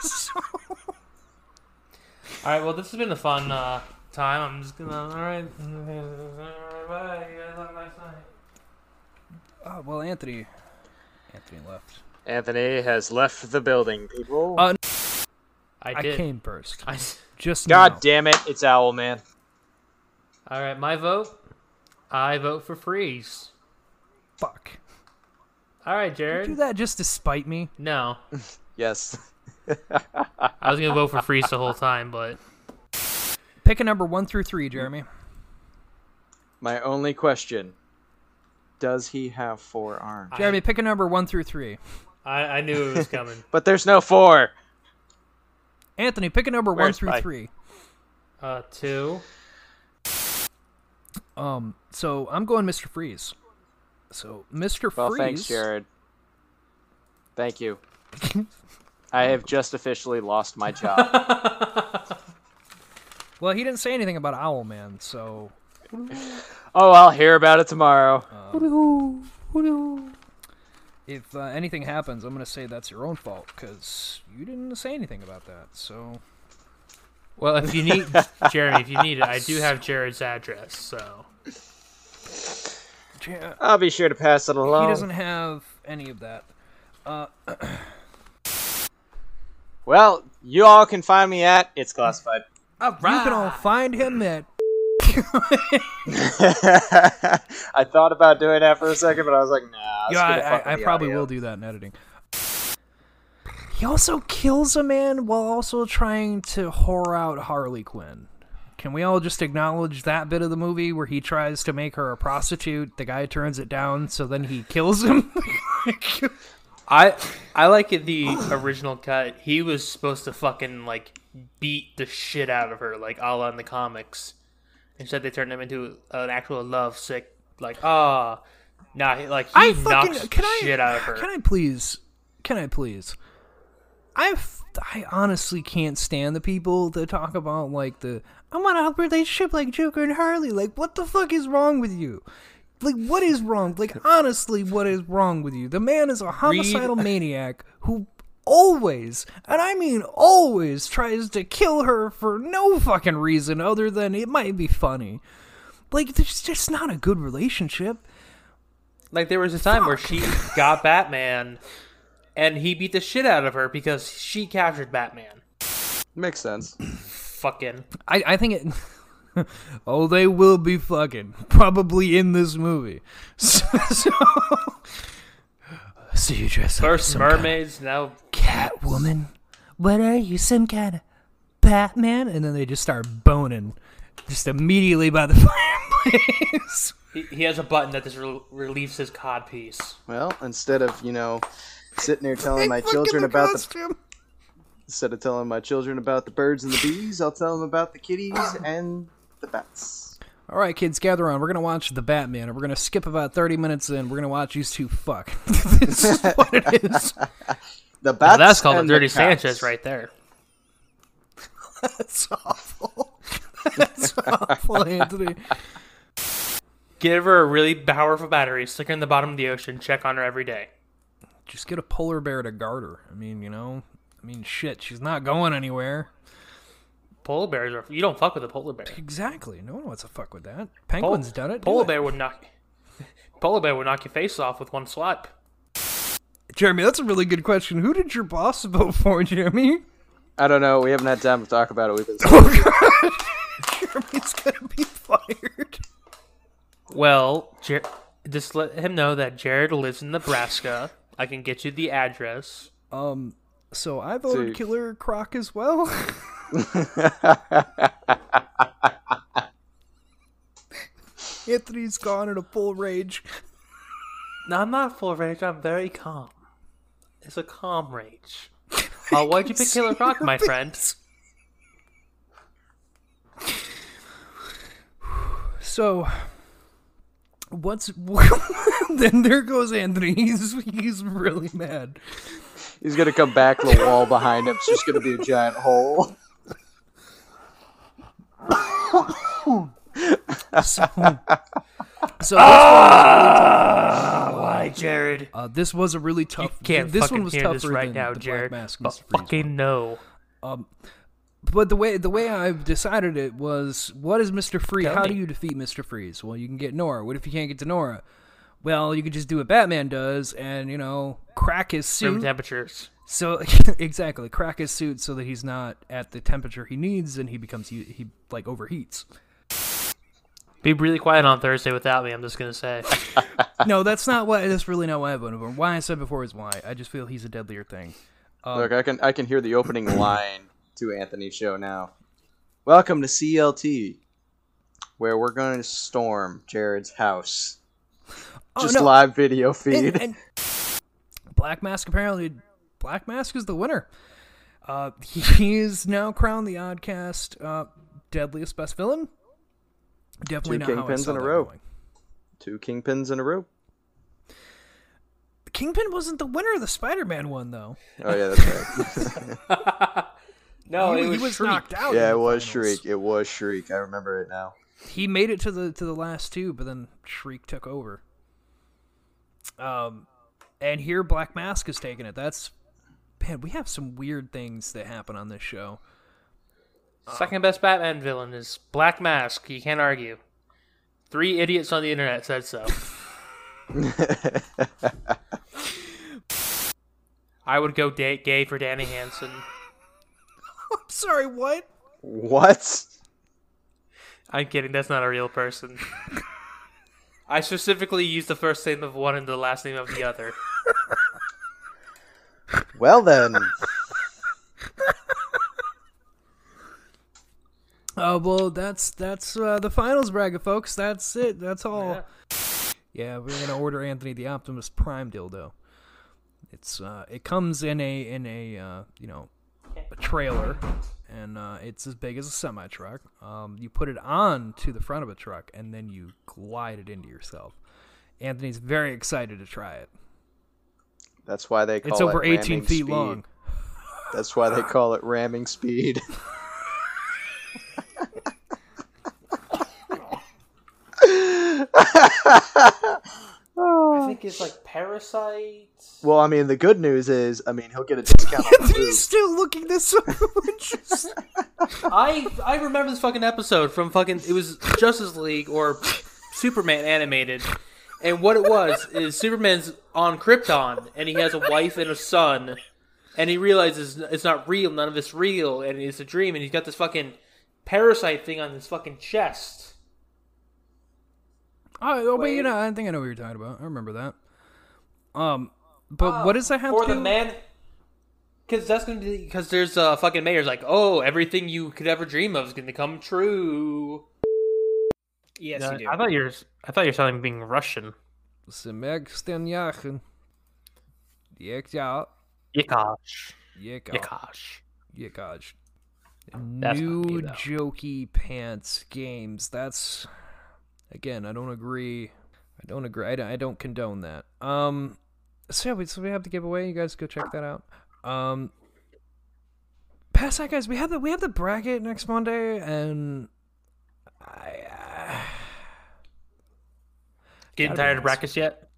so All right, well, this has been a fun uh, time. I'm just gonna. All right, bye. You guys have a nice night. Uh, well, Anthony, Anthony left. Anthony has left the building, people. Uh, I I did. came first. I, Just God now. damn it, it's Owl Man. all right, my vote. I vote for freeze. Fuck. All right, Jared. You Do that just to spite me. No, Yes. I was gonna vote for freeze the whole time, but Pick a number one through three, Jeremy. My only question Does he have four arms? Jeremy, pick a number one through three. I, I knew it was coming. But there's no four. Anthony, pick a number one through Spike? three. Uh, two. Um, so I'm going Mr. Freeze. So Mr. Well, Freeze. thanks, Jared. Thank you. I have just officially lost my job. Well, he didn't say anything about Owlman, so oh, I'll hear about it tomorrow. if uh, anything happens, I'm gonna say that's your own fault because you didn't say anything about that. So Well, if you need Jeremy, if you need it, I do have Jared's address. So Ja- I'll be sure to pass it along. He doesn't have any of that. Uh, Well, you all can find me at It's Classified. You can all find him at. I thought about doing that for a second, but I was like, nah. Yeah, I, I, I probably audio. will do that in editing. He also kills a man while also trying to whore out Harley Quinn. Can we all just acknowledge that bit of the movie where he tries to make her a prostitute? The guy turns it down, so then he kills him. I I like it the original cut. He was supposed to fucking like beat the shit out of her, like a la in the comics. Instead, they turned him into an actual love sick, like ah, nah, he- like he I knocks fucking can I shit out of her. Can I please? Can I please? I I honestly can't stand the people that talk about like the I want a relationship like Joker and Harley. Like, what the fuck is wrong with you? Like, what is wrong? Like, honestly, what is wrong with you? The man is a homicidal maniac who always, and I mean always, tries to kill her for no fucking reason other than it might be funny. Like, there's just not a good relationship. Like there was a time where she got Batman, and he beat the shit out of her because she captured Batman. Makes sense. Fucking I, I think it. oh, they will be fucking probably in this movie. So, so, so you dress up as first some kind of mermaids, now Catwoman. What are you, some kind of Batman? And then they just start boning, just immediately by the fireplace. he, he has a button that just re- relieves his cod piece. Well, instead of you know sitting there telling my children the about the instead of telling my children about the birds and the bees, I'll tell them about the kitties and the bats. All right, kids, gather on. We're gonna watch the Batman, and we're gonna skip about thirty minutes in. We're gonna watch these two fuck. this is what it is. The Now that's called a and the dirty. Sanchez right there. That's awful. That's awful, Anthony. Give her a really powerful battery, stick her in the bottom of the ocean, check on her every day. Just get a polar bear to guard her. I mean, you know, I mean, shit, she's not going anywhere. Polar bears are you don't fuck with a polar bear. Exactly. No one wants to fuck with that. Penguin's Pol- done it. Do Polar it. bear would knock. Polar bear would knock your face off with one swipe. Jeremy, that's a really good question. Who did your boss vote for, Jeremy? I don't know. We haven't had time to talk about it. We've been. Jeremy's gonna be fired. Well, Jer- just let him know that Jared lives in Nebraska. I can get you the address. Um, so I voted Dude. Killer Croc as well. Anthony's gone in a full rage. No, I'm not full rage. I'm very calm. It's a calm rage. Oh, why'd you pick Killer Croc, my friend? So, what's then? There goes Anthony. He's he's really mad. He's gonna come back. The wall behind him's just gonna be a giant hole. So, so was, Why, Jared? uh, this was a really tough. Can't this one was hear tougher right than now, the Jared. Black Mask but fucking no. But the way the way I've decided it was, what is Mister Freeze? Tell How me. do you defeat Mister Freeze? Well, you can get Nora. What if you can't get to Nora? Well, you can just do what Batman does, and you know, crack his Room suit. temperatures. So exactly, crack his suit so that he's not at the temperature he needs, and he becomes he, he like overheats. Be really quiet on Thursday without me. I'm just gonna say. no, that's not why. That's really not why I voted for him. Why I said before is why. I just feel he's a deadlier thing. Um, Look, I can I can hear the opening line to Anthony's show now. Welcome to CLT, where we're going to storm Jared's house. Oh, Just no. live video feed. and, and Black Mask apparently Black Mask is the winner. Uh, he is now crowned the Oddcast uh, deadliest best villain. Definitely Two not how I kingpins in a row. going. Two kingpins in a row. Kingpin wasn't the winner of the Spider-Man one though. Oh yeah, that's right. No, he, it he was, was Shriek. knocked out. yeah, it was finals. Shriek. It was Shriek. I remember it now. He made it to the to the last two, but then Shriek took over. Um, and here Black Mask is taking it. That's man, we have some weird things that happen on this show. Second best Batman villain is Black Mask. You can't argue. Three idiots on the internet said so. I would go da- gay for Danny Hansen. I'm sorry, what? what? I'm kidding. That's not a real person. I specifically used the first name of one and the last name of the other. Well then, Oh well, that's that's uh, the finals bracket, folks. That's it. That's all. Yeah, we're gonna order Anthony the Optimus Prime dildo. It's uh, it comes in a in a uh, you know a trailer, and uh, it's as big as a semi truck. Um, you put it on to the front of a truck, and then you glide it into yourself. Anthony's very excited to try it. That's why they call It's it over 18 ramming feet speed. long. That's why they call it ramming speed. I think it's like parasites. well, I mean, the good news is, I mean, he'll get a discount on food. He's still looking this up. Just- I I remember this fucking episode from fucking it was Justice League or Superman animated, and what it was is Superman's on Krypton and he has a wife and a son, and he realizes it's not real, none of it's real, and it's a dream, and he's got this fucking parasite thing on his fucking chest. oh, but you know, I think I know what you're talking about. I remember that. Um, but what does that have for to the do? man? Because that's gonna be because there's uh fucking mayor's like, oh, everything you could ever dream of is gonna come true. Yes, Uh, you do. I thought you were I thought you were sounding being Russian. Semexten jachen. Jek ja. Yikash. Jek Yikash. Yekaj. That's New jokey pants games. That's again, I don't agree. I don't agree. I don't, I don't condone that. Um, so yeah, we, so we have the giveaway. You guys go check that out. Um, past that, guys. We have the we have the bracket next Monday, and I. Getting tired of honest. brackets yet?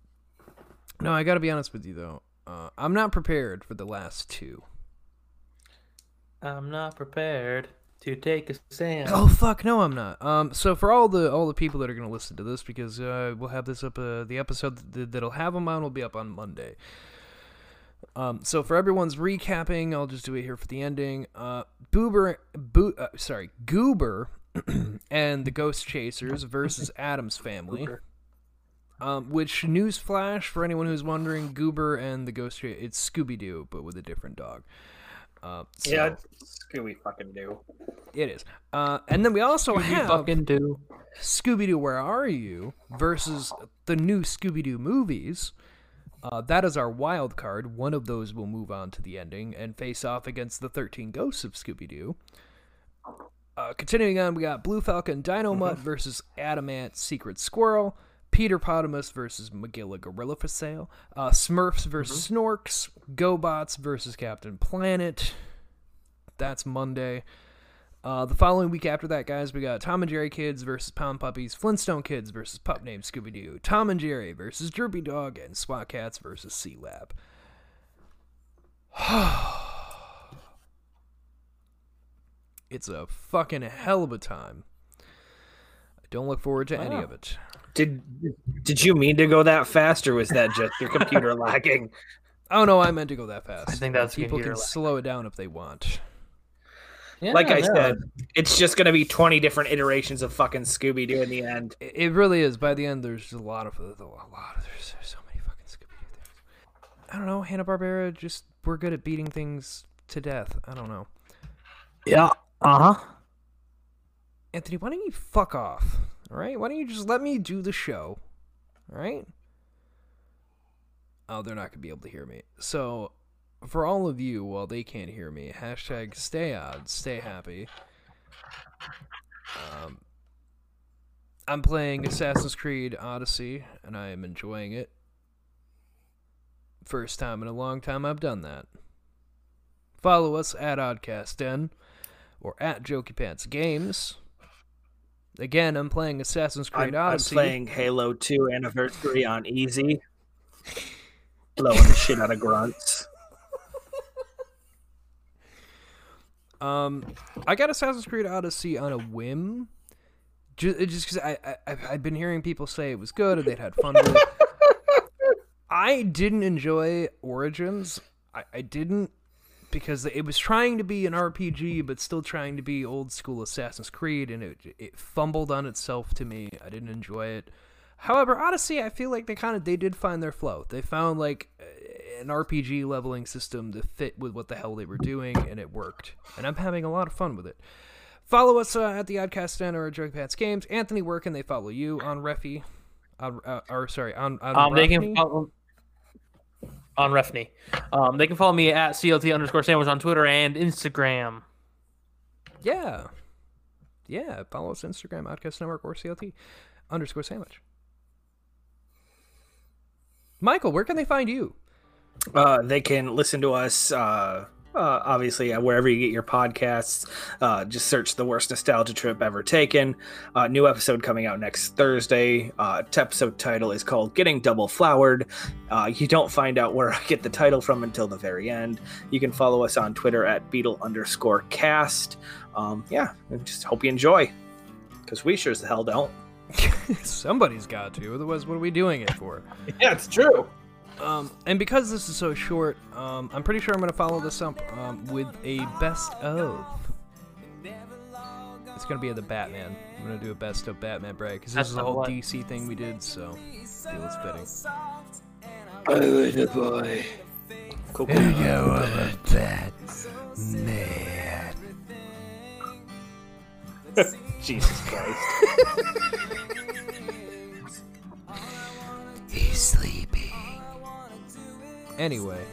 no, I got to be honest with you though. Uh, I'm not prepared for the last two. I'm not prepared to take a stand. Oh fuck, no, I'm not. Um, so for all the all the people that are gonna listen to this, because uh, we'll have this up. Uh, the episode th- that'll have them on will be up on Monday. Um, so for everyone's recapping, I'll just do it here for the ending. Uh, Boober, Boo, uh, sorry, Goober, and the Ghost Chasers versus Addams Family. Um, which newsflash for anyone who's wondering, Goober and the Ghost Cha- it's Scooby Doo, but with a different dog. Uh, so yeah, Scooby fucking do. it is. Uh, and then we also have fucking do. Scooby Doo, Where Are You? versus the new Scooby Doo movies. Uh, that is our wild card. One of those will move on to the ending and face off against the 13 Ghosts of Scooby Doo. Uh, continuing on, we got Blue Falcon Dynomutt versus Atom Ant Secret Squirrel. Peter Potamus versus Magilla Gorilla for sale. Uh, Smurfs versus Snorks. GoBots versus Captain Planet. That's Monday. Uh, the following week after that, guys, we got Tom and Jerry Kids versus Pound Puppies, Flintstone Kids versus Pup Named Scooby Doo, Tom and Jerry versus Droopy Dog, and SWAT Kats versus Sealab. it's a fucking hell of a time. I don't look forward to any of it. Did did you mean to go that fast, or was that just your computer lagging? Oh no, I meant to go that fast. I think that's people can lag. slow it down if they want. like I said, it's just gonna be twenty different iterations of fucking Scooby Doo in the end. It, it really is. By the end, there's a lot of a lot. Of, there's, there's so many fucking Scooby Doo things. I don't know. Hanna Barbera just we're good at beating things to death. I don't know. Yeah. Uh huh. Anthony, why don't you fuck off? All right. Why don't you just let me do the show? All right. Oh, they're not gonna be able to hear me. So, for all of you, while they can't hear me, hashtag stay odd, stay happy. Um, I'm playing Assassin's Creed Odyssey, and I am enjoying it. First time in a long time I've done that. Follow us at OddcastN or at Jokey Pants Games. Again, I'm playing Assassin's Creed I'm, I'm playing Halo Two Anniversary on easy, blowing the shit out of grunts. Um, I got Assassin's Creed Odyssey on a whim, just just because I, I I've- I've been hearing people say it was good and they'd had fun with it. I didn't enjoy Origins. I, I didn't because it was trying to be an RPG but still trying to be old school Assassin's Creed and it it fumbled on itself to me. I didn't enjoy it. However, Odyssey, I feel like they kind of they did find their flow. They found like an RPG leveling system to fit with what the hell they were doing, and it worked. And I'm having a lot of fun with it. Follow us uh, at the Oddcast Den or Drug Pants Games. Anthony, where can they follow you on Refi? On, uh, or sorry, on, on Um, they can follow on Refney. Um, they can follow me at CLT underscore sandwich on Twitter and Instagram. Yeah. Yeah. Follow us on Instagram, Oddcast Network, or CLT underscore sandwich. Michael, where can they find you? Uh, they can listen to us, uh, uh, obviously, uh, wherever you get your podcasts. Uh, just search the worst nostalgia trip ever taken. Uh, new episode coming out next Thursday. Uh, episode title is called Getting Double Flowered. Uh, you don't find out where I get the title from until the very end. You can follow us on Twitter at Beetle underscore cast. Um, yeah, just hope you enjoy because we sure as the hell don't. Somebody's got to. Otherwise, what are we doing it for? Yeah, it's true. Um, and because this is so short, um, I'm pretty sure I'm going to follow this up um, with a best of. It's going to be of the Batman. I'm going to do a best of Batman brag because this is a of whole what? DC thing we did, so feel it's fitting. I was a boy. Cool. cool. Jesus Christ. He's sleeping. Anyway,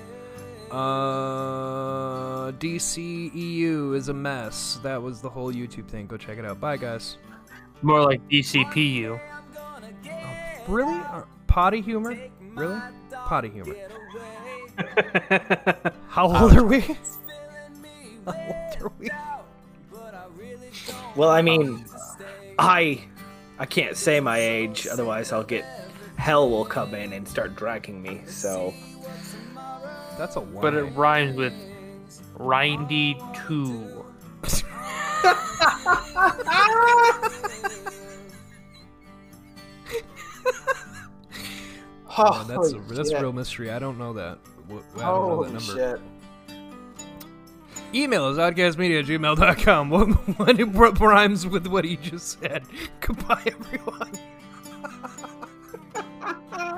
uh, DCEU is a mess. That was the whole YouTube thing. Go check it out. Bye, guys. More like DCPU. Really? Uh, potty humor? Really? Potty humor. How old are we? How old are we? Well, I mean, I I can't say my age, otherwise I'll get hell will come in and start dragging me. So That's a one. But it rhymes with Rindy 2. Oh, that's a, that's a real mystery. I don't know that. Wh- I don't know that number. Email is oddcastmedia at gmail.com. What, what it rhymes with what he just said. Goodbye, everyone.